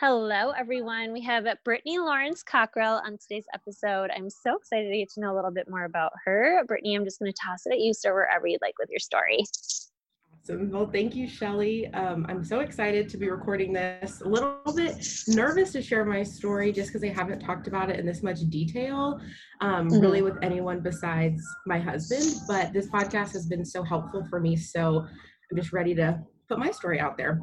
Hello, everyone. We have Brittany Lawrence Cockrell on today's episode. I'm so excited to get to know a little bit more about her. Brittany, I'm just going to toss it at you. Start wherever you'd like with your story. Awesome. Well, thank you, Shelly. Um, I'm so excited to be recording this. A little bit nervous to share my story just because I haven't talked about it in this much detail, um, mm-hmm. really, with anyone besides my husband. But this podcast has been so helpful for me. So I'm just ready to put my story out there.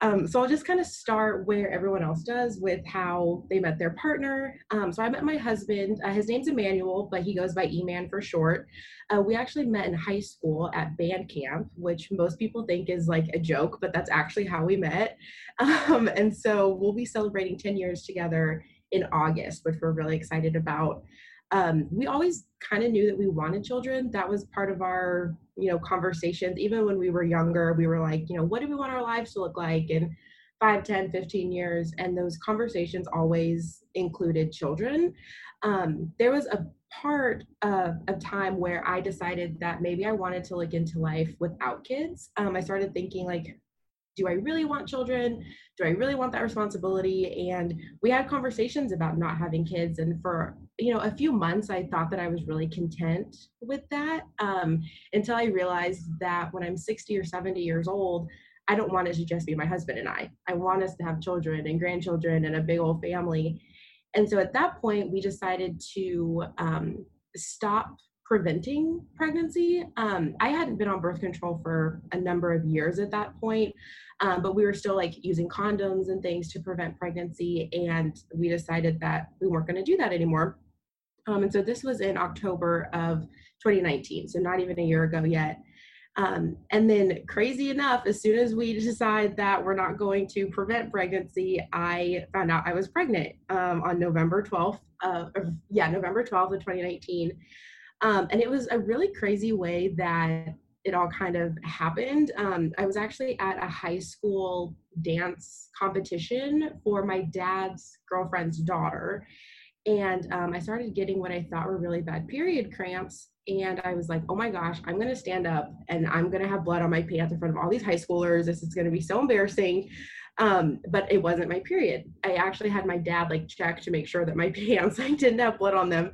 Um, so I'll just kind of start where everyone else does with how they met their partner. Um, so I met my husband. Uh, his name's Emmanuel, but he goes by E-Man for short. Uh, we actually met in high school at band camp, which most people think is like a joke, but that's actually how we met. Um, and so we'll be celebrating 10 years together in August, which we're really excited about um, we always kind of knew that we wanted children. That was part of our, you know, conversations. Even when we were younger, we were like, you know, what do we want our lives to look like in 5, 10, 15 years? And those conversations always included children. Um, there was a part of, of time where I decided that maybe I wanted to look into life without kids. Um, I started thinking like, do I really want children? Do I really want that responsibility? And we had conversations about not having kids. And for you know a few months, I thought that I was really content with that um, until I realized that when I'm 60 or 70 years old, I don't want it to just be my husband and I. I want us to have children and grandchildren and a big old family. And so at that point, we decided to um, stop preventing pregnancy. Um, I hadn't been on birth control for a number of years at that point, um, but we were still like using condoms and things to prevent pregnancy. And we decided that we weren't going to do that anymore. Um, and so this was in October of 2019, so not even a year ago yet. Um, and then, crazy enough, as soon as we decide that we're not going to prevent pregnancy, I found out I was pregnant um, on November 12th. Uh, yeah, November 12th of 2019. Um, and it was a really crazy way that it all kind of happened. Um, I was actually at a high school dance competition for my dad's girlfriend's daughter. And um, I started getting what I thought were really bad period cramps. And I was like, oh my gosh, I'm going to stand up and I'm going to have blood on my pants in front of all these high schoolers. This is going to be so embarrassing. Um, but it wasn't my period. I actually had my dad like check to make sure that my pants I didn't have blood on them.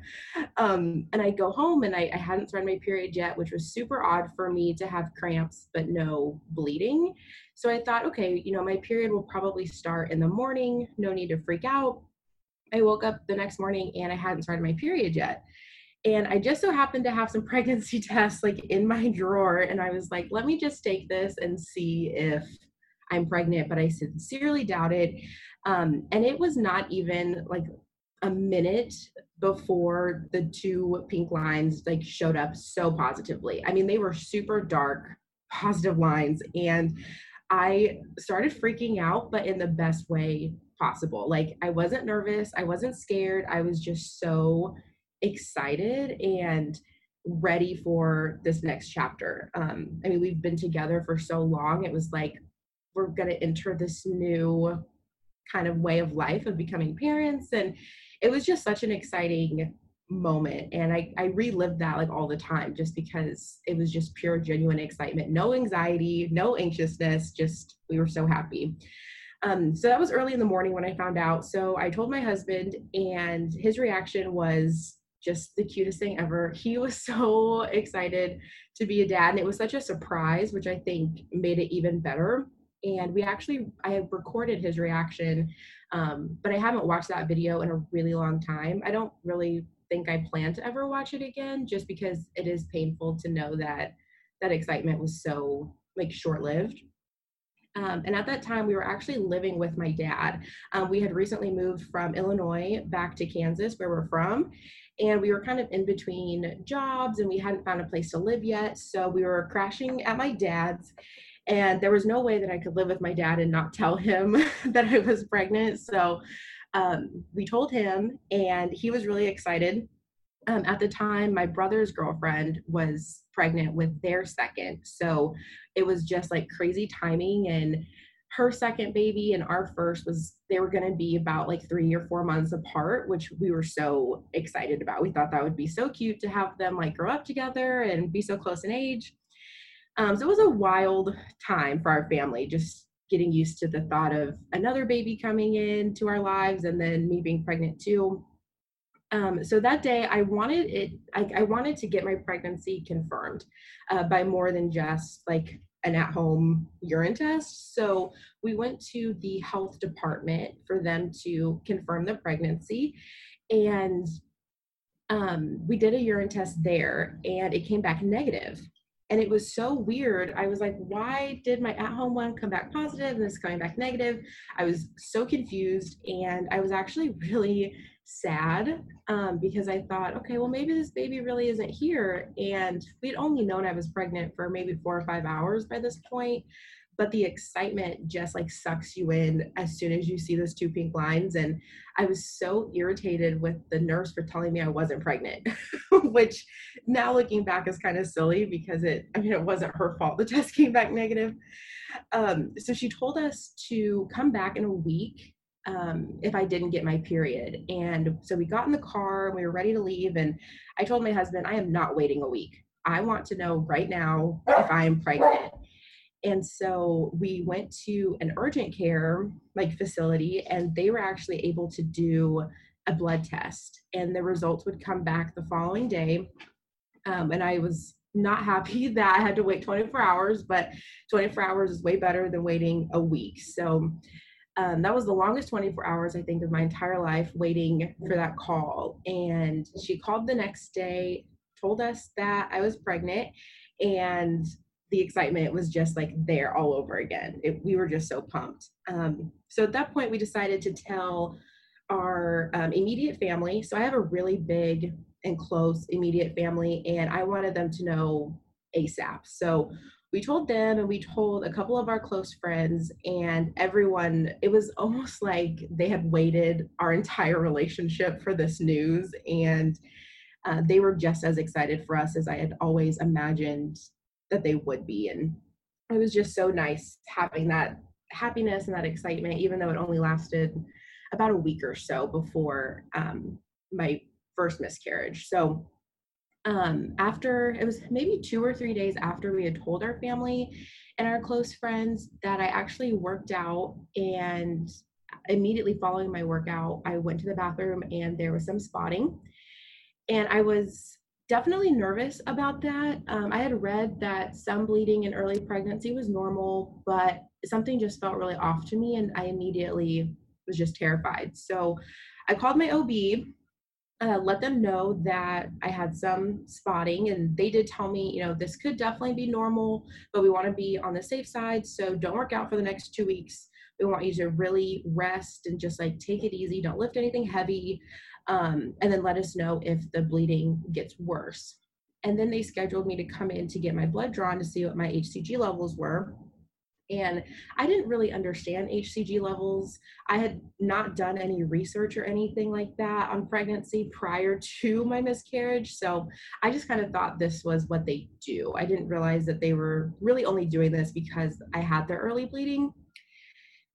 Um, and I go home and I, I hadn't started my period yet, which was super odd for me to have cramps but no bleeding. So I thought, okay, you know, my period will probably start in the morning. No need to freak out. I woke up the next morning and I hadn't started my period yet. And I just so happened to have some pregnancy tests like in my drawer. And I was like, let me just take this and see if I'm pregnant, but I sincerely doubt it. Um, and it was not even like a minute before the two pink lines like showed up so positively. I mean, they were super dark, positive lines. And I started freaking out, but in the best way possible. Like I wasn't nervous, I wasn't scared. I was just so excited and ready for this next chapter. Um, I mean, we've been together for so long. It was like we're going to enter this new kind of way of life of becoming parents and it was just such an exciting moment and I, I relived that like all the time just because it was just pure genuine excitement no anxiety no anxiousness just we were so happy. Um, so that was early in the morning when i found out. So i told my husband and his reaction was just the cutest thing ever. He was so excited to be a dad and it was such a surprise which i think made it even better and we actually i have recorded his reaction um, but i haven't watched that video in a really long time i don't really think i plan to ever watch it again just because it is painful to know that that excitement was so like short-lived um, and at that time, we were actually living with my dad. Um, we had recently moved from Illinois back to Kansas, where we're from. And we were kind of in between jobs and we hadn't found a place to live yet. So we were crashing at my dad's. And there was no way that I could live with my dad and not tell him that I was pregnant. So um, we told him, and he was really excited. Um, at the time, my brother's girlfriend was pregnant with their second. So it was just like crazy timing. And her second baby and our first was they were going to be about like three or four months apart which we were so excited about we thought that would be so cute to have them like grow up together and be so close in age um, so it was a wild time for our family just getting used to the thought of another baby coming into our lives and then me being pregnant too um, so that day i wanted it I, I, wanted to get my pregnancy confirmed uh, by more than just like an at home urine test. So we went to the health department for them to confirm the pregnancy. And um, we did a urine test there and it came back negative. And it was so weird. I was like, why did my at home one come back positive and this coming back negative? I was so confused. And I was actually really sad um, because I thought, okay, well, maybe this baby really isn't here. And we'd only known I was pregnant for maybe four or five hours by this point. But the excitement just like sucks you in as soon as you see those two pink lines. And I was so irritated with the nurse for telling me I wasn't pregnant, which now looking back is kind of silly because it, I mean, it wasn't her fault. The test came back negative. Um, so she told us to come back in a week um, if I didn't get my period. And so we got in the car and we were ready to leave. And I told my husband, I am not waiting a week. I want to know right now if I am pregnant. And so we went to an urgent care like facility and they were actually able to do a blood test and the results would come back the following day. Um, and I was not happy that I had to wait 24 hours, but 24 hours is way better than waiting a week. So um, that was the longest 24 hours I think of my entire life waiting for that call. And she called the next day, told us that I was pregnant, and the excitement was just like there all over again. It, we were just so pumped. Um, so at that point, we decided to tell our um, immediate family. So I have a really big and close immediate family, and I wanted them to know ASAP. So we told them and we told a couple of our close friends and everyone it was almost like they had waited our entire relationship for this news and uh, they were just as excited for us as i had always imagined that they would be and it was just so nice having that happiness and that excitement even though it only lasted about a week or so before um, my first miscarriage so um, after it was maybe two or three days after we had told our family and our close friends that I actually worked out and immediately following my workout, I went to the bathroom and there was some spotting. And I was definitely nervous about that. Um, I had read that some bleeding in early pregnancy was normal, but something just felt really off to me and I immediately was just terrified. So I called my OB uh, let them know that I had some spotting, and they did tell me, you know, this could definitely be normal, but we want to be on the safe side. So don't work out for the next two weeks. We want you to really rest and just like take it easy. Don't lift anything heavy. Um, and then let us know if the bleeding gets worse. And then they scheduled me to come in to get my blood drawn to see what my HCG levels were. And I didn't really understand HCG levels. I had not done any research or anything like that on pregnancy prior to my miscarriage. So I just kind of thought this was what they do. I didn't realize that they were really only doing this because I had the early bleeding.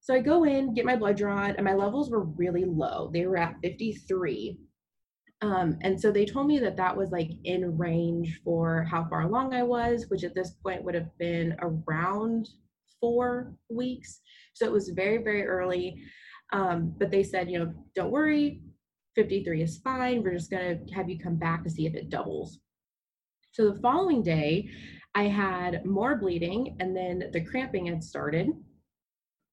So I go in, get my blood drawn, and my levels were really low. They were at 53. Um, and so they told me that that was like in range for how far along I was, which at this point would have been around four weeks. So it was very, very early. Um, but they said, you know, don't worry, 53 is fine. We're just going to have you come back to see if it doubles. So the following day, I had more bleeding and then the cramping had started.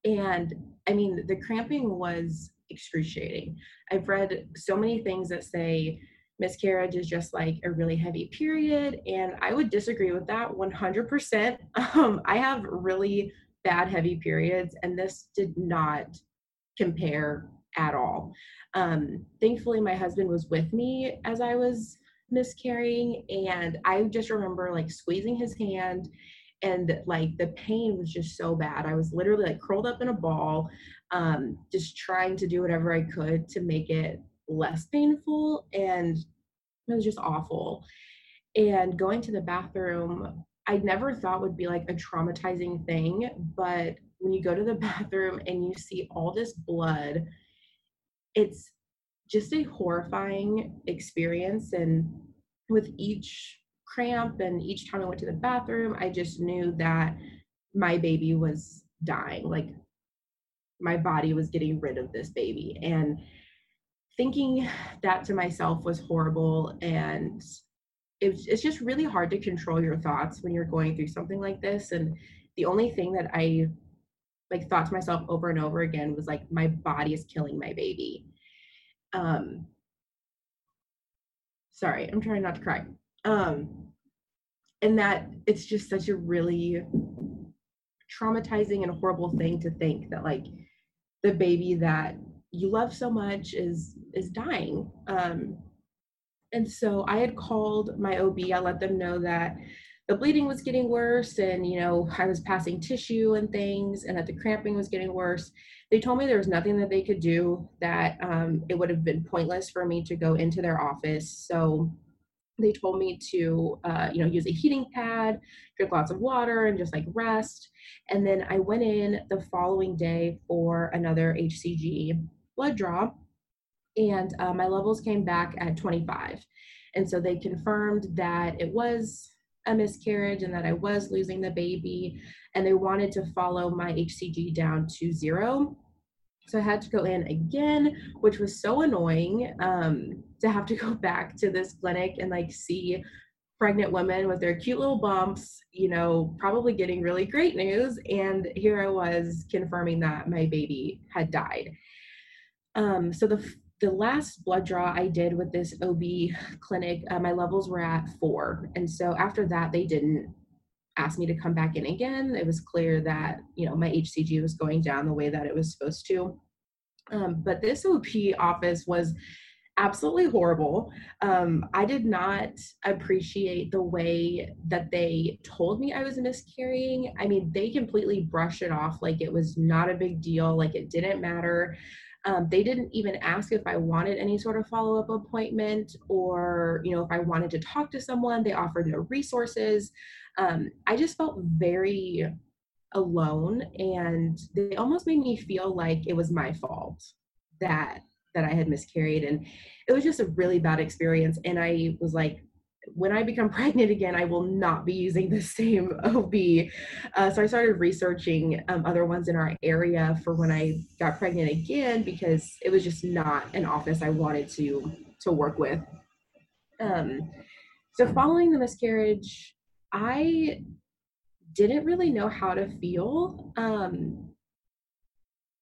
And I mean, the cramping was excruciating. I've read so many things that say miscarriage is just like a really heavy period. And I would disagree with that 100%. Um, I have really bad heavy periods, and this did not compare at all. Um, thankfully, my husband was with me as I was miscarrying, and I just remember like squeezing his hand and like the pain was just so bad. I was literally like curled up in a ball, um, just trying to do whatever I could to make it less painful. And it was just awful. And going to the bathroom, I never thought would be like a traumatizing thing, but when you go to the bathroom and you see all this blood, it's just a horrifying experience. And with each cramp and each time I went to the bathroom, I just knew that my baby was dying. Like my body was getting rid of this baby. And thinking that to myself was horrible. And it's, it's just really hard to control your thoughts when you're going through something like this. And the only thing that I like thought to myself over and over again was like, my body is killing my baby. Um, sorry, I'm trying not to cry. Um, and that it's just such a really traumatizing and horrible thing to think that like the baby that you love so much is is dying. Um, and so I had called my OB. I let them know that the bleeding was getting worse and you know i was passing tissue and things and that the cramping was getting worse they told me there was nothing that they could do that um, it would have been pointless for me to go into their office so they told me to uh, you know use a heating pad drink lots of water and just like rest. And then i went in the following day for another hcg blood draw and uh, my levels came back at 25 and so they confirmed that it was a miscarriage and that i was losing the baby and they wanted to follow my hcg down to zero so I had to go in again, which was so annoying um, to have to go back to this clinic and like see pregnant women with their cute little bumps, you know, probably getting really great news. And here I was confirming that my baby had died. Um, so the the last blood draw I did with this OB clinic, uh, my levels were at four, and so after that they didn't asked me to come back in again. It was clear that, you know, my HCG was going down the way that it was supposed to. Um, but this OB office was absolutely horrible. Um, I did not appreciate the way that they told me I was miscarrying. I mean, they completely brushed it off like it was not a big deal, like it didn't matter. Um, they didn't even ask if I wanted any sort of follow up appointment or, you know, if I wanted to talk to someone. They offered no resources. Um, I just felt very alone, and they almost made me feel like it was my fault that that I had miscarried, and it was just a really bad experience. And I was like, when I become pregnant again, I will not be using the same OB. Uh, so I started researching um, other ones in our area for when I got pregnant again because it was just not an office I wanted to to work with. Um, so following the miscarriage, I didn't really know how to feel. Um,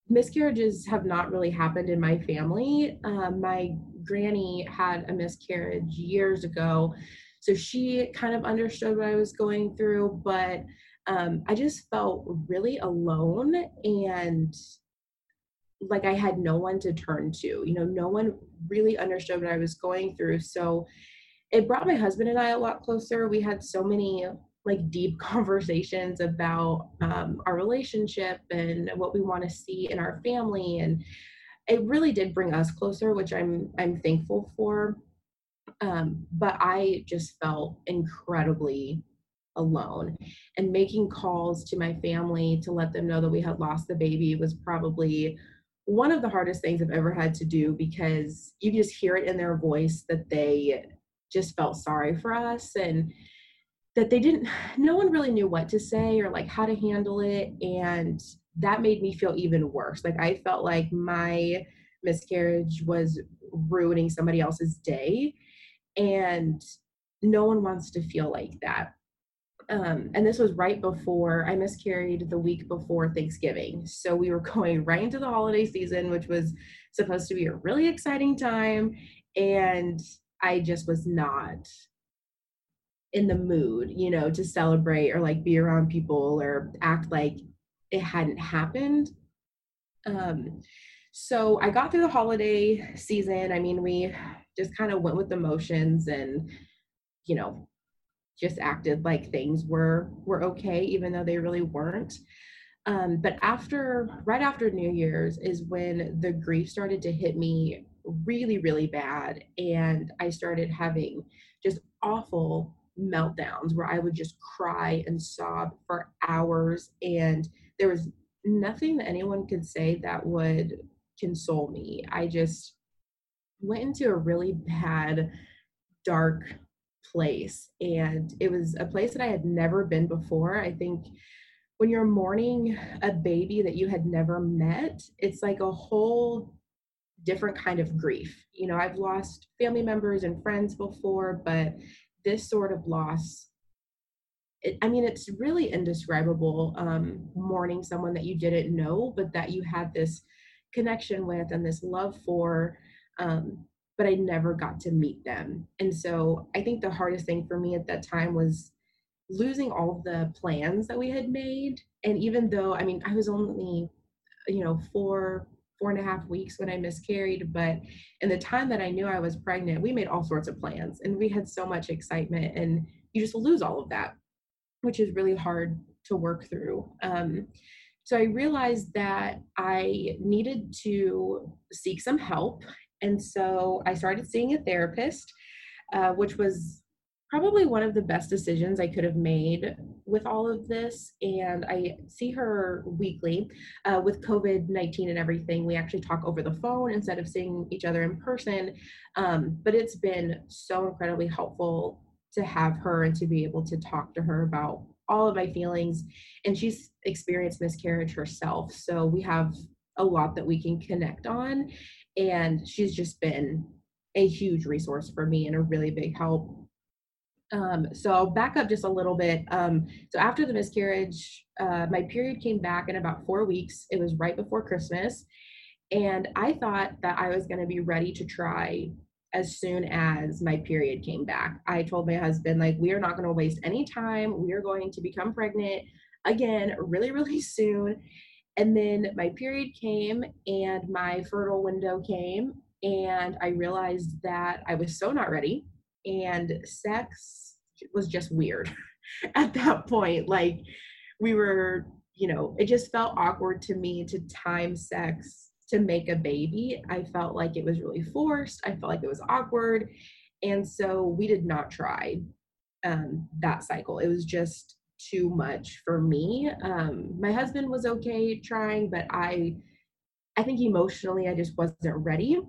miscarriages have not really happened in my family. Um, my granny had a miscarriage years ago. So she kind of understood what I was going through, but um, I just felt really alone and like I had no one to turn to. You know, no one really understood what I was going through. So it brought my husband and I a lot closer. We had so many like deep conversations about um, our relationship and what we want to see in our family and it really did bring us closer, which I'm I'm thankful for. Um, but I just felt incredibly alone. And making calls to my family to let them know that we had lost the baby was probably one of the hardest things I've ever had to do because you just hear it in their voice that they just felt sorry for us and that they didn't no one really knew what to say or like how to handle it and that made me feel even worse. Like I felt like my miscarriage was ruining somebody else's day. And no one wants to feel like that. Um, and this was right before I miscarried the week before Thanksgiving. So we were going right into the holiday season, which was supposed to be a really exciting time. And I just was not in the mood, you know, to celebrate or like be around people or act like it hadn't happened. Um, so I got through the holiday season. I mean, we just kind of went with the motions and, you know, just acted like things were were okay even though they really weren't um, but after right after new year's is when the grief started to hit me really really bad and i started having just awful meltdowns where i would just cry and sob for hours and there was nothing that anyone could say that would console me. I just went into a really bad dark place and it was a place that i had never been before. I think when you're mourning a baby that you had never met it's like a whole different kind of grief you know i've lost family members and friends before but this sort of loss it, i mean it's really indescribable um, mourning someone that you didn't know but that you had this connection with and this love for um, but I never got to meet them. And so I think the hardest thing for me at that time was losing all the plans that we had made. And even though, I mean, I was only, you know, four, four and a half weeks when I miscarried, but in the time that I knew I was pregnant, we made all sorts of plans and we had so much excitement and you just lose all of that, which is really hard to work through. Um, so I realized that I needed to seek some help and so I started seeing a therapist, uh, which was probably one of the best decisions I could have made with all of this. And I see her weekly. Uh, with COVID 19 and everything, we actually talk over the phone instead of seeing each other in person. Um, but it's been so incredibly helpful to have her and to be able to talk to her about all of my feelings. And she's experienced miscarriage herself. So we have a lot that we can connect on and she's just been a huge resource for me and a really big help. Um, so I'll back up just a little bit. Um, so after the miscarriage, uh, my period came back in about four weeks. It was right before Christmas. And I thought that I was going to be ready to try as soon as my period came back. I told my husband, like, we are not going to waste any time. We are going to become pregnant again really, really soon. And then my period came and my fertile window came, and I realized that I was so not ready, and sex was just weird at that point. Like, we were, you know, it just felt awkward to me to time sex to make a baby. I felt like it was really forced, I felt like it was awkward. And so we did not try um, that cycle. It was just too much for me. Um, my husband was okay trying, but I, I think emotionally I just wasn't ready.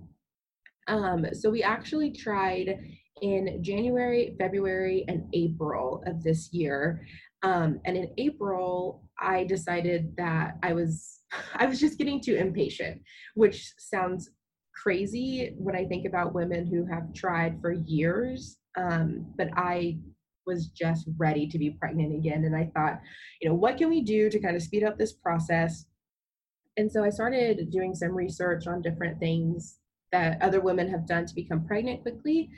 Um, so we actually tried in January, February, and April of this year. Um, and in April, I decided that I was I was just getting too impatient, which sounds crazy when I think about women who have tried for years. Um, but I was just ready to be pregnant again. And I thought, you know, what can we do to kind of speed up this process? And so I started doing some research on different things that other women have done to become pregnant quickly.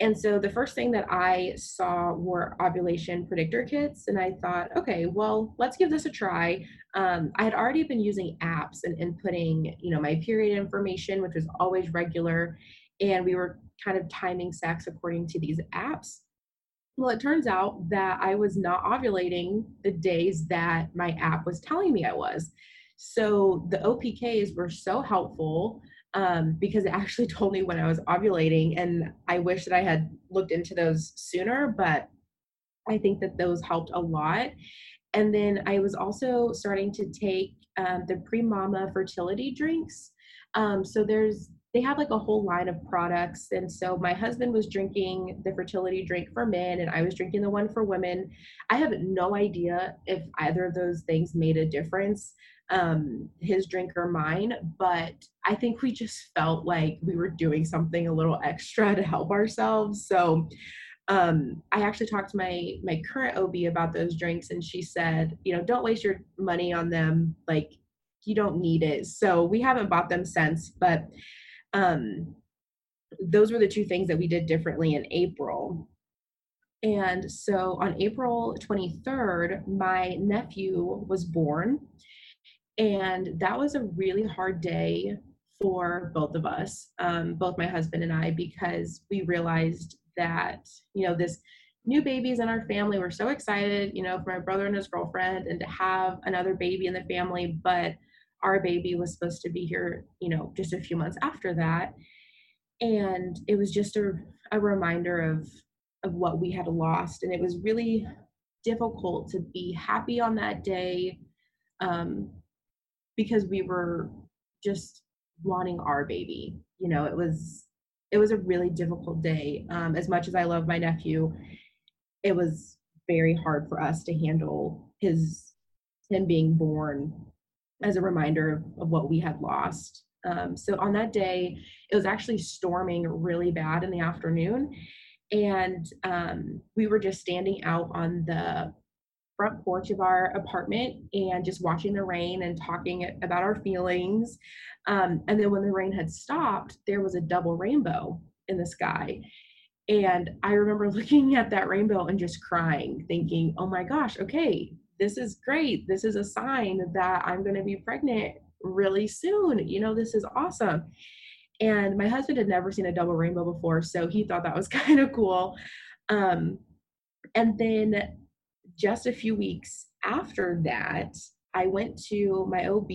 And so the first thing that I saw were ovulation predictor kits. And I thought, okay, well, let's give this a try. Um, I had already been using apps and inputting, you know, my period information, which was always regular. And we were kind of timing sex according to these apps. Well, it turns out that I was not ovulating the days that my app was telling me I was. So the OPKs were so helpful um, because it actually told me when I was ovulating. And I wish that I had looked into those sooner, but I think that those helped a lot. And then I was also starting to take um, the PreMama fertility drinks. Um, so there's they have like a whole line of products. And so my husband was drinking the fertility drink for men, and I was drinking the one for women. I have no idea if either of those things made a difference, um, his drink or mine, but I think we just felt like we were doing something a little extra to help ourselves. So um, I actually talked to my my current OB about those drinks, and she said, you know, don't waste your money on them. Like you don't need it. So we haven't bought them since, but um, those were the two things that we did differently in April. And so on April 23rd, my nephew was born. And that was a really hard day for both of us, um, both my husband and I, because we realized that, you know, this new babies in our family. We're so excited, you know, for my brother and his girlfriend and to have another baby in the family. But our baby was supposed to be here, you know, just a few months after that. And it was just a, a reminder of of what we had lost. And it was really difficult to be happy on that day um, because we were just wanting our baby. You know, it was it was a really difficult day. Um, as much as I love my nephew, it was very hard for us to handle his him being born as a reminder of, of what we had lost. Um, so on that day, it was actually storming really bad in the afternoon, and um, we were just standing out on the front porch of our apartment and just watching the rain and talking about our feelings. Um, and then when the rain had stopped, there was a double rainbow in the sky. And I remember looking at that rainbow and just crying, thinking, oh my gosh, okay, this is great. This is a sign that I'm going to be pregnant really soon. You know, this is awesome. And my husband had never seen a double rainbow before, so he thought that was kind of cool. Um, and then just a few weeks after that, I went to my OB.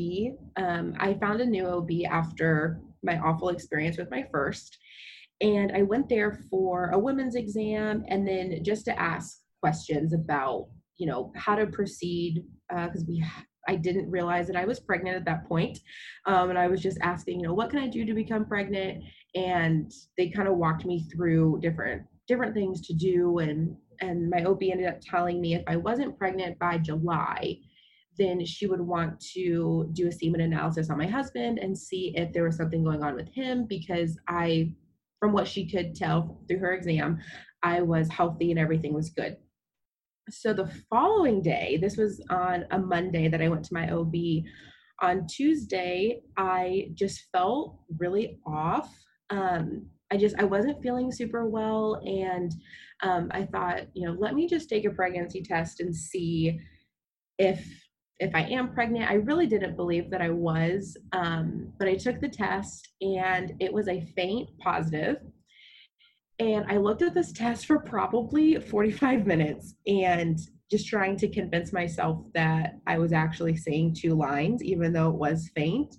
Um, I found a new OB after my awful experience with my first. And I went there for a women's exam and then just to ask questions about, you know, how to proceed because uh, we I didn't realize that I was pregnant at that point. Um, and I was just asking, you know, what can I do to become pregnant? And they kind of walked me through different different things to do and and my OB ended up telling me if I wasn't pregnant by July, then she would want to do a semen analysis on my husband and see if there was something going on with him because I from what she could tell through her exam, I was healthy and everything was good. So the following day, this was on a Monday that I went to my OB. On Tuesday, I just felt really off. Um, I just I wasn't feeling super well, and um, I thought, you know, let me just take a pregnancy test and see if if I am pregnant. I really didn't believe that I was, um, but I took the test and it was a faint positive. And I looked at this test for probably 45 minutes and just trying to convince myself that I was actually saying two lines, even though it was faint.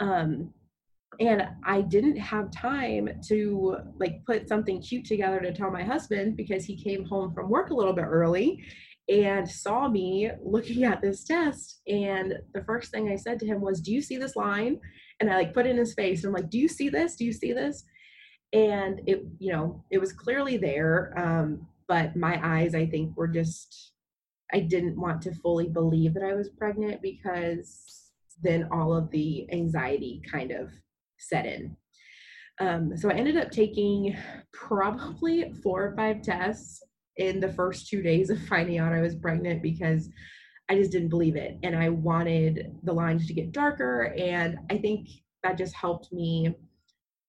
Um, and I didn't have time to like put something cute together to tell my husband because he came home from work a little bit early and saw me looking at this test. And the first thing I said to him was, Do you see this line? And I like put it in his face. I'm like, Do you see this? Do you see this? And it, you know, it was clearly there. Um, but my eyes, I think, were just, I didn't want to fully believe that I was pregnant because then all of the anxiety kind of set in. Um, so I ended up taking probably four or five tests in the first two days of finding out I was pregnant because I just didn't believe it. And I wanted the lines to get darker. And I think that just helped me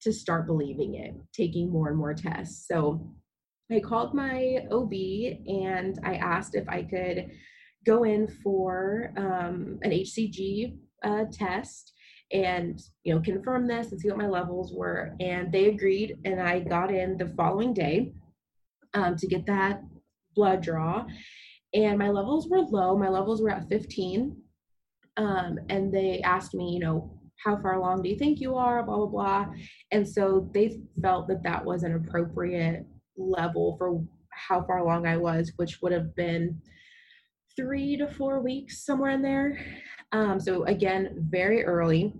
to start believing it, taking more and more tests. So I called my OB and I asked if I could go in for um, an HCG uh, test and you know confirm this and see what my levels were and they agreed and i got in the following day um, to get that blood draw and my levels were low my levels were at 15 um, and they asked me you know how far along do you think you are? blah blah blah and so they felt that that was an appropriate level for how far along i was which would have been three to four weeks somewhere in there um, so again, very early.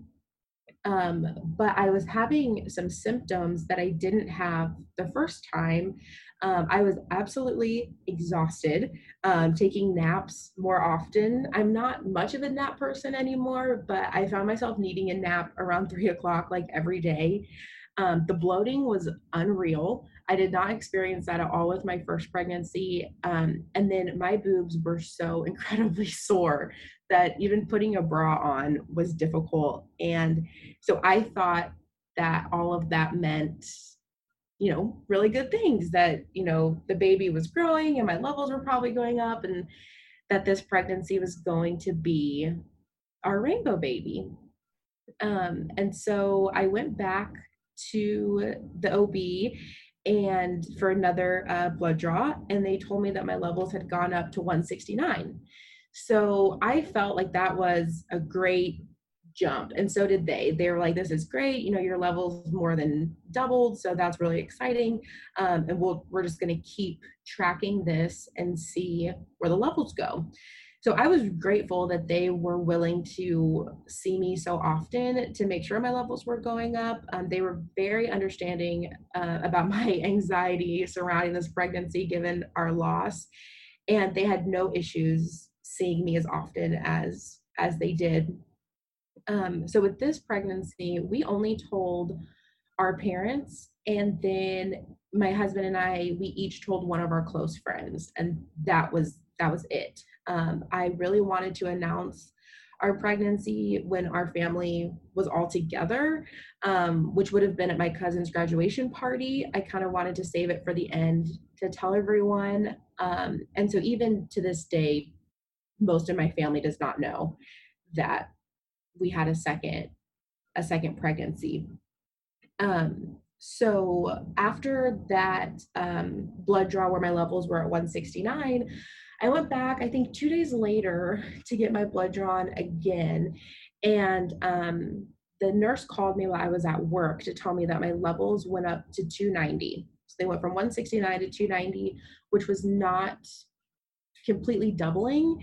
Um, but I was having some symptoms that I didn't have the first time. Um, I was absolutely exhausted, um, taking naps more often. I'm not much of a nap person anymore, but I found myself needing a nap around three o'clock like every day. Um, the bloating was unreal. I did not experience that at all with my first pregnancy. Um, and then my boobs were so incredibly sore that even putting a bra on was difficult. And so I thought that all of that meant, you know, really good things that, you know, the baby was growing and my levels were probably going up and that this pregnancy was going to be our rainbow baby. Um, and so I went back to the OB and for another uh, blood draw, and they told me that my levels had gone up to 169. So I felt like that was a great jump and so did they. They were like this is great you know your levels more than doubled so that's really exciting um, and we'll we're just going to keep tracking this and see where the levels go. So i was grateful that they were willing to see me so often to make sure my levels were going up. Um, they were very understanding uh, about my anxiety surrounding this pregnancy given our loss and they had no issues seeing me as often as as they did um, so with this pregnancy, we only told our parents, and then my husband and I, we each told one of our close friends, and that was that was it. Um, I really wanted to announce our pregnancy when our family was all together, um, which would have been at my cousin's graduation party. I kind of wanted to save it for the end to tell everyone. Um, and so, even to this day, most of my family does not know that we had a second a second pregnancy. Um so after that um, blood draw where my levels were at 169 i went back i think two days later to get my blood drawn again. And um, the nurse called me while i was at work to tell me that my levels went up to 290 so they went from 169 to 290 which was not completely doubling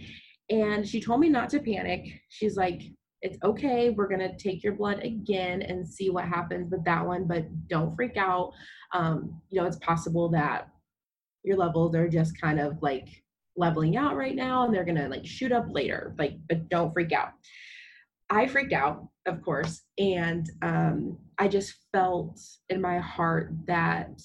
and she told me not to panic she's like it's okay. We're going to take your blood again and see what happens with that one, but don't freak out. Um, you know, it's possible that your levels are just kind of like leveling out right now and they're going to like shoot up later. Like, but don't freak out. I freaked out, of course, and um, I just felt in my heart that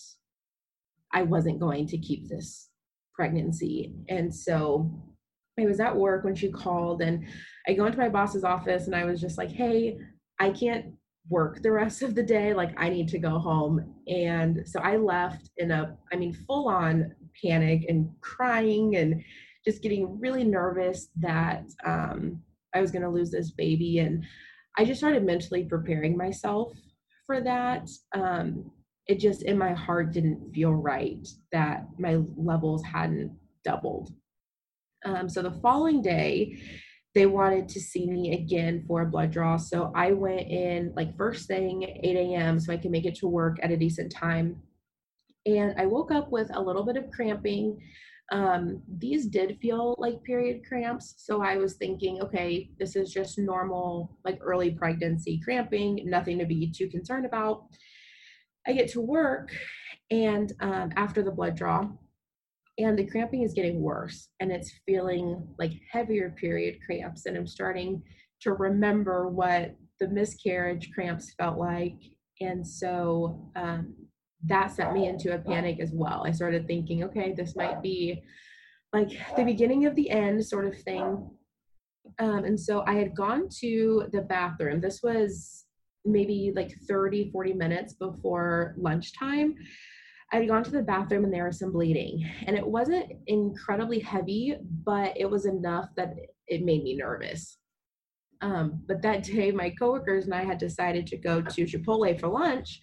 I wasn't going to keep this pregnancy. And so I was at work when she called and I go into my boss's office and I was just like, hey, I can't work the rest of the day. Like, I need to go home. And so I left in a, I mean, full on panic and crying and just getting really nervous that um, I was going to lose this baby. And I just started mentally preparing myself for that. Um, it just in my heart didn't feel right that my levels hadn't doubled. Um, so the following day, they wanted to see me again for a blood draw. So I went in like first thing 8 a.m. so I can make it to work at a decent time. And I woke up with a little bit of cramping. Um, these did feel like period cramps. So I was thinking, okay, this is just normal, like early pregnancy cramping, nothing to be too concerned about. I get to work, and um, after the blood draw, and the cramping is getting worse and it's feeling like heavier period cramps and i'm starting to remember what the miscarriage cramps felt like and so um, that sent me into a panic as well. I started thinking okay this might be like the beginning of the end sort of thing. Um, and so i had gone to the bathroom. This was maybe like 30 40 minutes before lunchtime I had gone to the bathroom and there was some bleeding. And it wasn't incredibly heavy, but it was enough that it made me nervous. Um, but that day, my coworkers and I had decided to go to Chipotle for lunch,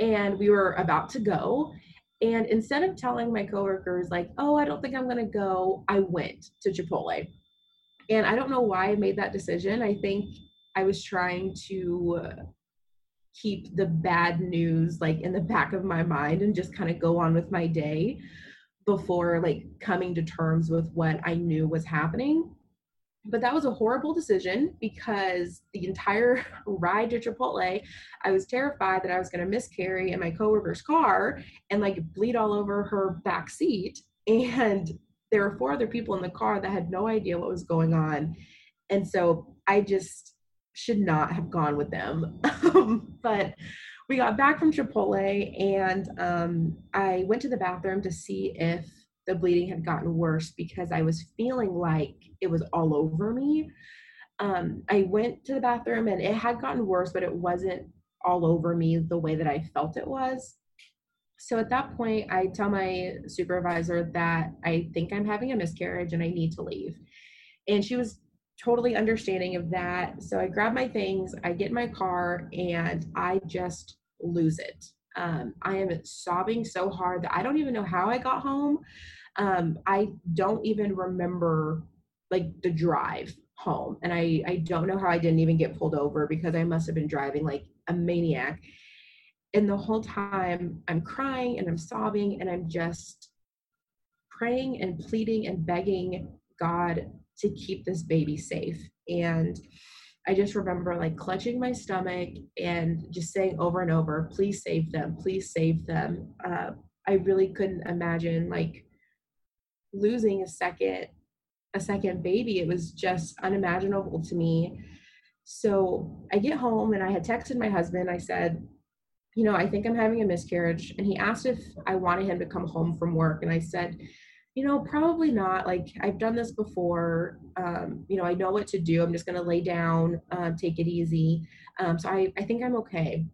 and we were about to go. And instead of telling my coworkers, like, oh, I don't think I'm going to go, I went to Chipotle. And I don't know why I made that decision. I think I was trying to keep the bad news like in the back of my mind and just kind of go on with my day before like coming to terms with what I knew was happening. But that was a horrible decision because the entire ride to Chipotle, I was terrified that I was going to miscarry in my coworker's car and like bleed all over her back seat. And there were four other people in the car that had no idea what was going on. And so I just should not have gone with them. But we got back from Chipotle and um, I went to the bathroom to see if the bleeding had gotten worse because I was feeling like it was all over me. Um, I went to the bathroom and it had gotten worse, but it wasn't all over me the way that I felt it was. So at that point, I tell my supervisor that I think I'm having a miscarriage and I need to leave. And she was totally understanding of that. So I grab my things, I get in my car, and I just lose it. Um, I am sobbing so hard that I don't even know how I got home. Um, I don't even remember like the drive home. And I, I don't know how I didn't even get pulled over because I must have been driving like a maniac. And the whole time I'm crying and I'm sobbing and I'm just praying and pleading and begging God to keep this baby safe. And I just remember like clutching my stomach and just saying over and over, please save them, please save them. Uh, I really couldn't imagine like losing a second a second baby. It was just unimaginable to me. So I get home and I had texted my husband. I said, you know, I think I'm having a miscarriage. And he asked if I wanted him to come home from work. And I said, you know, probably not. Like, I've done this before. Um, you know, I know what to do. I'm just going to lay down, uh, take it easy. Um, so I, I think I'm okay.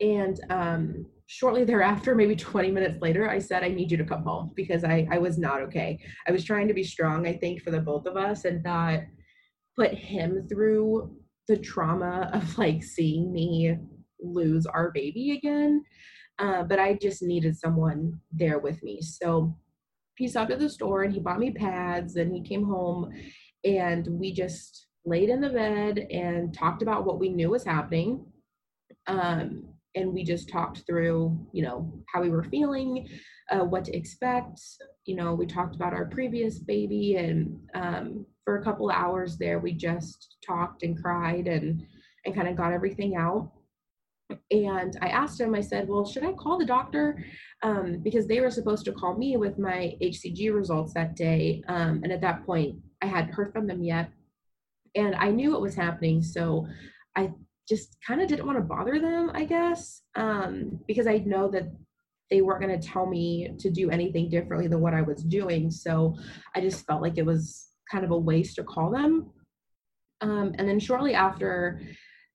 And um, shortly thereafter, maybe 20 minutes later, I said, I need you to come home because I, I was not okay. I was trying to be strong, I think, for the both of us and not put him through the trauma of like seeing me lose our baby again. Uh, but I just needed someone there with me. So he stopped at the store and he bought me pads and he came home and we just laid in the bed and talked about what we knew was happening. Um, and we just talked through you know how we were feeling uh, what to expect you know we talked about our previous baby and um, for a couple hours there we just talked and cried and and kind of got everything out and i asked him i said well should i call the doctor um, because they were supposed to call me with my hcg results that day um, and at that point i hadn't heard from them yet and i knew what was happening so i just kind of didn't want to bother them, I guess, um, because I know that they weren't going to tell me to do anything differently than what I was doing. So I just felt like it was kind of a waste to call them. Um, and then shortly after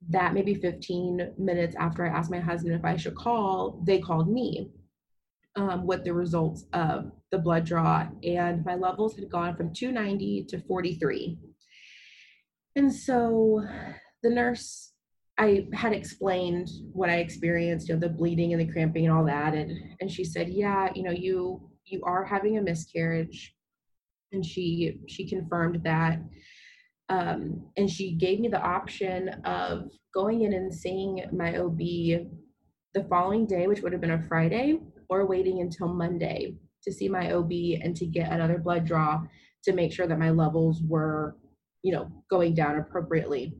that, maybe 15 minutes after I asked my husband if I should call, they called me um, with the results of the blood draw. And my levels had gone from 290 to 43. And so the nurse I had explained what I experienced, you know, the bleeding and the cramping and all that, and and she said, yeah, you know, you you are having a miscarriage, and she she confirmed that, um, and she gave me the option of going in and seeing my OB the following day, which would have been a Friday, or waiting until Monday to see my OB and to get another blood draw to make sure that my levels were, you know, going down appropriately.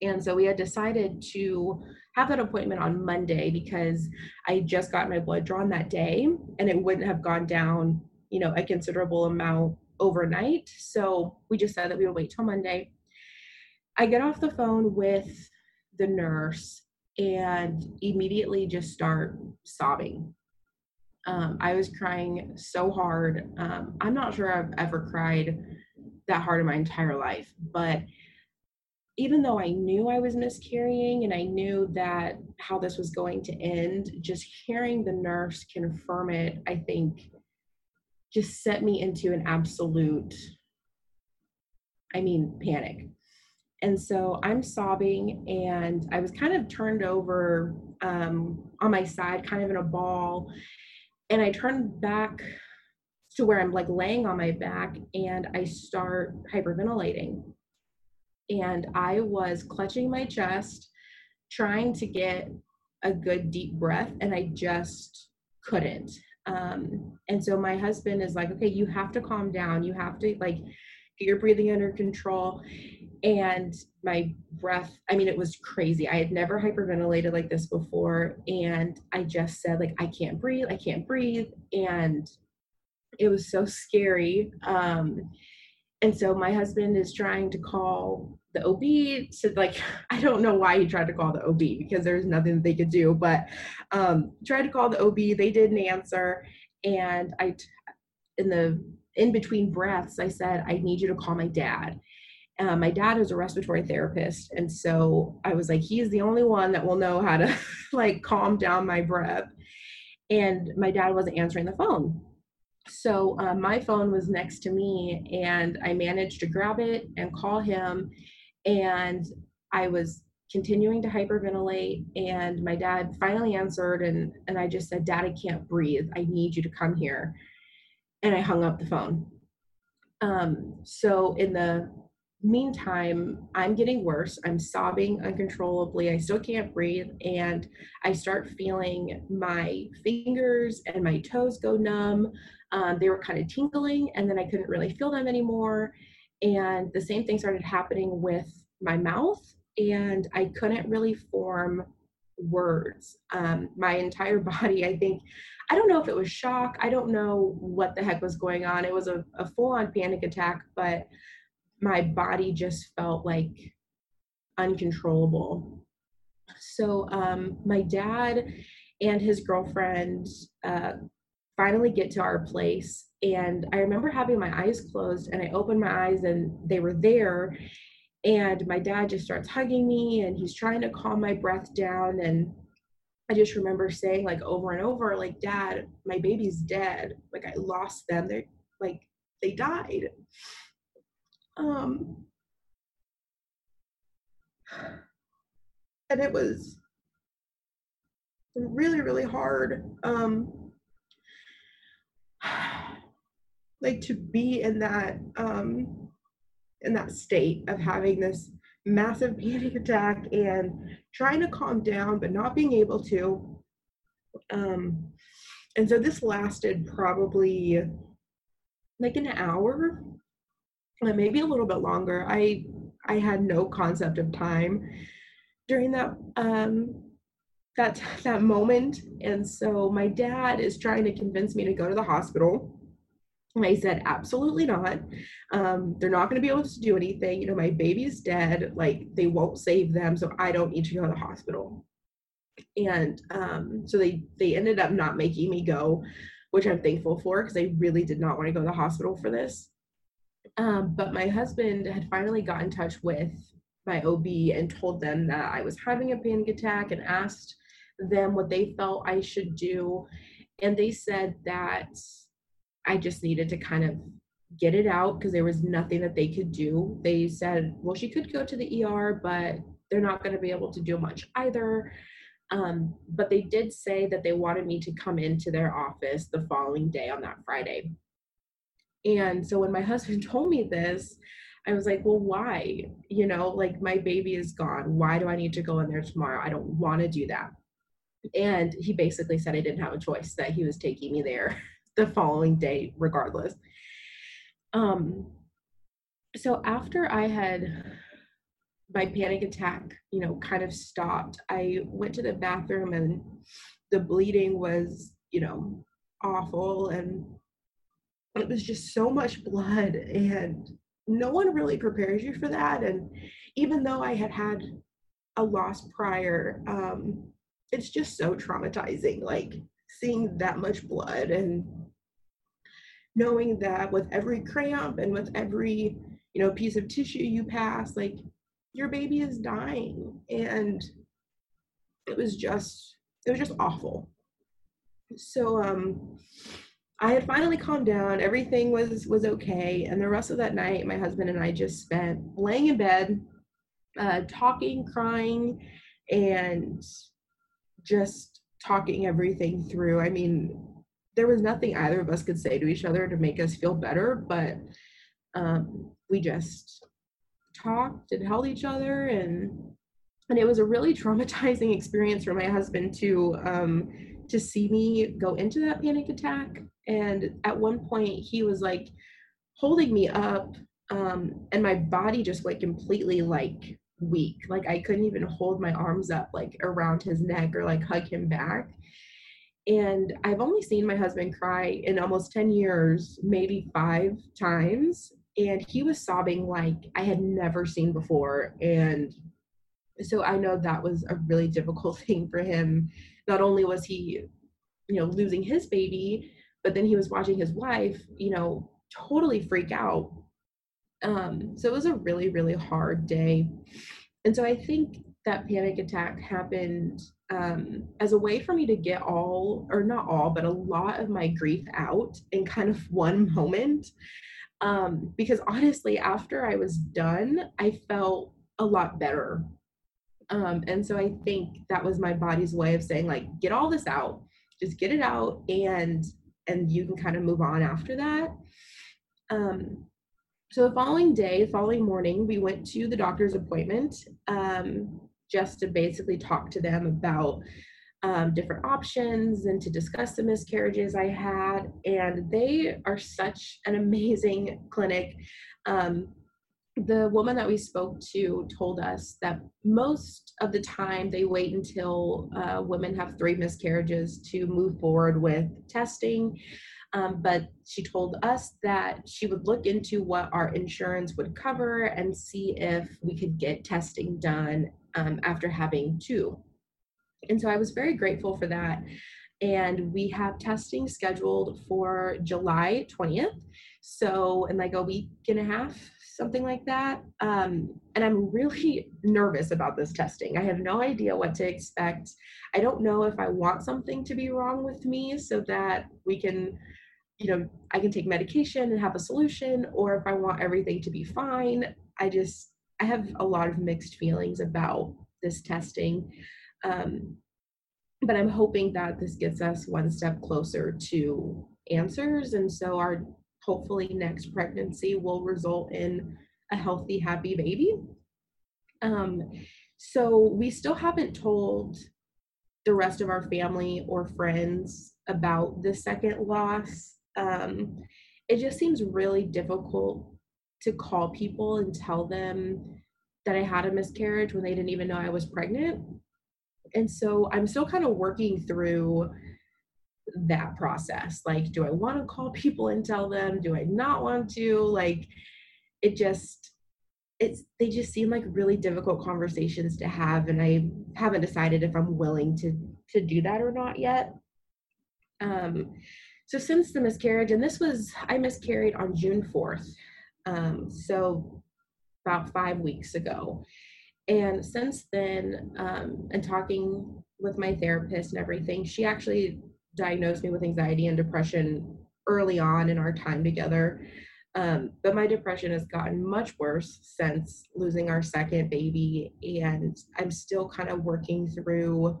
And so we had decided to have that appointment on Monday because I just got my blood drawn that day and it wouldn't have gone down, you know, a considerable amount overnight. So we just said that we would wait till Monday. I get off the phone with the nurse and immediately just start sobbing. Um, I was crying so hard. Um, I'm not sure I've ever cried that hard in my entire life, but even though I knew I was miscarrying and I knew that how this was going to end, just hearing the nurse confirm it, I think just set me into an absolute, I mean, panic. And so I'm sobbing, and I was kind of turned over um, on my side, kind of in a ball. And I turned back to where I'm like laying on my back, and I start hyperventilating and I was clutching my chest, trying to get a good deep breath, and I just couldn't. Um, and so my husband is like, okay, you have to calm down. You have to like get your breathing under control. And my breath, I mean, it was crazy. I had never hyperventilated like this before. And I just said, like, I can't breathe, I can't breathe. And it was so scary. Um, and so my husband is trying to call the OB said like I don't know why he tried to call the OB because there's nothing that they could do, but um, tried to call the OB. They didn't answer, and I, in the in between breaths, I said I need you to call my dad. Uh, my dad is a respiratory therapist, and so I was like, he's the only one that will know how to like calm down my breath. And my dad wasn't answering the phone. So uh, my phone was next to me, and I managed to grab it and call him and I was continuing to hyperventilate and my dad finally answered and and I just said dad I can't breathe. I need you to come here. And I hung up the phone. Um so in the meantime I'm getting worse. I'm sobbing uncontrollably. I still can't breathe and I start feeling my fingers and my toes go numb. Um, they were kind of tingling and then I couldn't really feel them anymore and the same thing started happening with my mouth and I couldn't really form words. Um, my entire body, I think, I don't know if it was shock. I don't know what the heck was going on. It was a, a full on panic attack, but my body just felt like uncontrollable. So um, my dad and his girlfriend uh, finally get to our place. And I remember having my eyes closed and I opened my eyes and they were there and my dad just starts hugging me and he's trying to calm my breath down and i just remember saying like over and over like dad my baby's dead. Like i lost them. They're like they died. Um and it was really really hard. Um like to be in that um in that state of having this massive panic attack and trying to calm down but not being able to. Um and so this lasted probably like an hour maybe a little bit longer. I i had no concept of time during that um that that moment and so my dad is trying to convince me to go to the hospital and I said, absolutely not. Um, they're not going to be able to do anything. You know, my baby's dead. Like, they won't save them. So I don't need to go to the hospital. And um, so they, they ended up not making me go, which I'm thankful for because I really did not want to go to the hospital for this. Um, but my husband had finally got in touch with my OB and told them that I was having a panic attack and asked them what they felt I should do. And they said that I just needed to kind of get it out because there was nothing that they could do. They said, well, she could go to the ER, but they're not going to be able to do much either. Um, but they did say that they wanted me to come into their office the following day on that Friday. And so when my husband told me this, I was like, well, why? You know, like my baby is gone. Why do I need to go in there tomorrow? I don't want to do that. And he basically said I didn't have a choice, that he was taking me there. the following day regardless um so after i had my panic attack you know kind of stopped i went to the bathroom and the bleeding was you know awful and it was just so much blood and no one really prepares you for that and even though i had had a loss prior um it's just so traumatizing like seeing that much blood and knowing that with every cramp and with every you know piece of tissue you pass like your baby is dying. And it was just it was just awful. So um i had finally calmed down. Everything was was okay. And the rest of that night my husband and i just spent laying in bed uh talking crying and just talking everything through. I mean there was nothing either of us could say to each other to make us feel better, but um, we just talked and held each other and and it was a really traumatizing experience for my husband to um, to see me go into that panic attack. And at one point he was like holding me up um, and my body just like completely like weak like i couldn't even hold my arms up like around his neck or like hug him back and I've only seen my husband cry in almost 10 years, maybe five times. And he was sobbing like I had never seen before. And so I know that was a really difficult thing for him. Not only was he, you know, losing his baby, but then he was watching his wife, you know, totally freak out. Um, so it was a really, really hard day. And so I think that panic attack happened um, as a way for me to get all, or not all, but a lot of my grief out in kind of one moment. Um, because honestly, after I was done, I felt a lot better. Um, and so I think that was my body's way of saying, like, get all this out, just get it out, and and you can kind of move on after that. Um, so the following day, the following morning, we went to the doctor's appointment um, just to basically talk to them about um, different options and to discuss the miscarriages I had. And they are such an amazing clinic. Um, the woman that we spoke to told us that most of the time they wait until uh, women have three miscarriages to move forward with testing. Um, but she told us that she would look into what our insurance would cover and see if we could get testing done um, after having two. And so I was very grateful for that. And we have testing scheduled for July 20th. So, in like a week and a half, something like that. Um, and I'm really nervous about this testing. I have no idea what to expect. I don't know if I want something to be wrong with me so that we can, you know, I can take medication and have a solution, or if I want everything to be fine. I just, I have a lot of mixed feelings about this testing. Um, but I'm hoping that this gets us one step closer to answers. And so our hopefully next pregnancy will result in a healthy, happy baby. Um, so we still haven't told the rest of our family or friends about the second loss. Um, it just seems really difficult to call people and tell them that I had a miscarriage when they didn't even know I was pregnant. And so I'm still kind of working through that process. Like, do I want to call people and tell them? Do I not want to? Like, it just, it's, they just seem like really difficult conversations to have. And I haven't decided if I'm willing to, to do that or not yet. Um, so since the miscarriage, and this was, I miscarried on June 4th. Um, so about five weeks ago. And since then, um, and talking with my therapist and everything, she actually diagnosed me with anxiety and depression early on in our time together. Um, but my depression has gotten much worse since losing our second baby. And I'm still kind of working through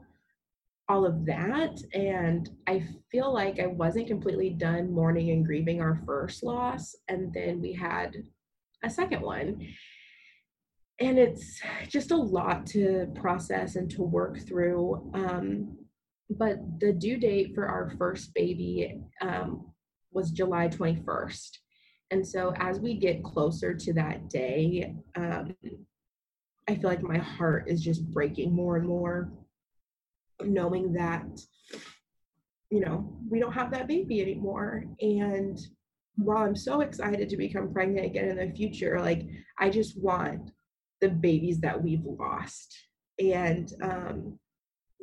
all of that. And I feel like I wasn't completely done mourning and grieving our first loss. And then we had a second one and it's just a lot to process and to work through. Um, but the due date for our first baby um, was July 21st. And so as we get closer to that day, um, I feel like my heart is just breaking more and more, knowing that, you know, we don't have that baby anymore. And while I'm so excited to become pregnant again in the future, like I just want the babies that we've lost. And um,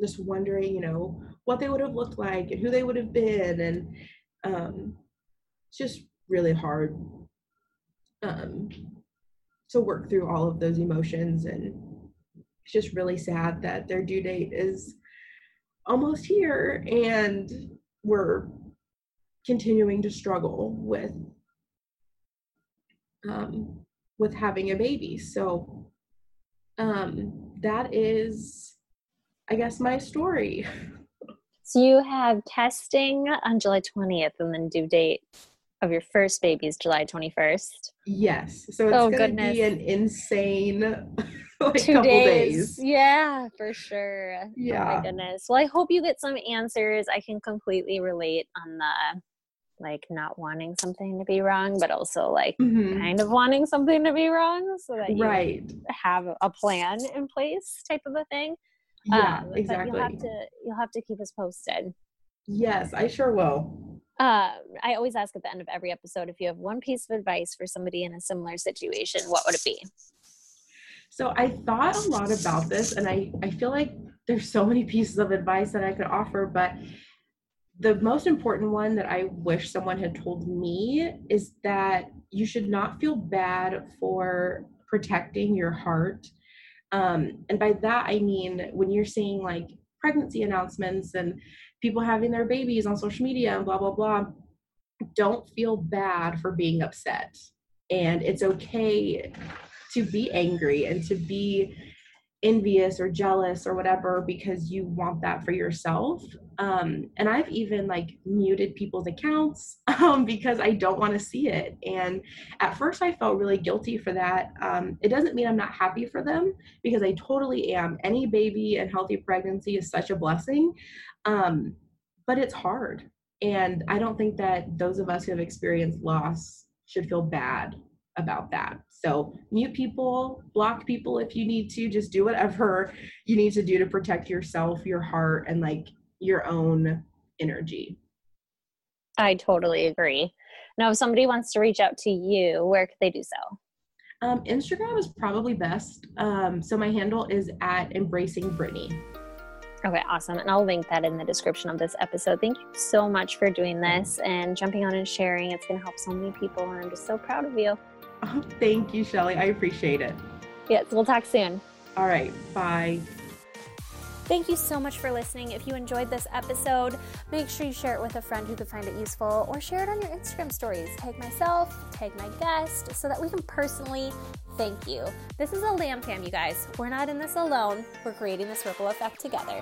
just wondering you know what they would have looked like and who they would have been. And um, it's just really hard um, to work through all of those emotions. And it's just really sad that their due date is almost here and we're continuing to struggle with um, with having a baby so um, that is, I guess, my story. So you have testing on July 20th and then due date of your first baby is July 21st. Yes. So it's oh, going to be an insane like two days. days. Yeah, for sure. Yeah. Oh my goodness. Well, I hope you get some answers. I can completely relate on the like not wanting something to be wrong, but also like mm-hmm. kind of wanting something to be wrong so that you right. have a plan in place type of a thing. Yeah, um, exactly. You'll have to you'll have to keep us posted. Yes, I sure will. Uh, I always ask at the end of every episode if you have one piece of advice for somebody in a similar situation, what would it be? So I thought a lot about this, and I I feel like there's so many pieces of advice that I could offer, but the most important one that I wish someone had told me is that you should not feel bad for protecting your heart. Um, and by that, I mean when you're seeing like pregnancy announcements and people having their babies on social media and blah, blah, blah, don't feel bad for being upset. And it's okay to be angry and to be envious or jealous or whatever because you want that for yourself. Um, and I've even like muted people's accounts um, because I don't want to see it. And at first, I felt really guilty for that. Um, it doesn't mean I'm not happy for them because I totally am. Any baby and healthy pregnancy is such a blessing, um, but it's hard. And I don't think that those of us who have experienced loss should feel bad about that. So mute people, block people if you need to, just do whatever you need to do to protect yourself, your heart, and like your own energy. I totally agree. Now, if somebody wants to reach out to you, where could they do so? Um, Instagram is probably best. Um, so my handle is at embracing Brittany. Okay, awesome. And I'll link that in the description of this episode. Thank you so much for doing this and jumping on and sharing. It's going to help so many people, and I'm just so proud of you. Oh, thank you, Shelly. I appreciate it. Yes, we'll talk soon. All right, bye. Thank you so much for listening. If you enjoyed this episode, make sure you share it with a friend who could find it useful or share it on your Instagram stories. Tag myself, tag my guest, so that we can personally thank you. This is a lamb cam, you guys. We're not in this alone. We're creating this ripple effect together.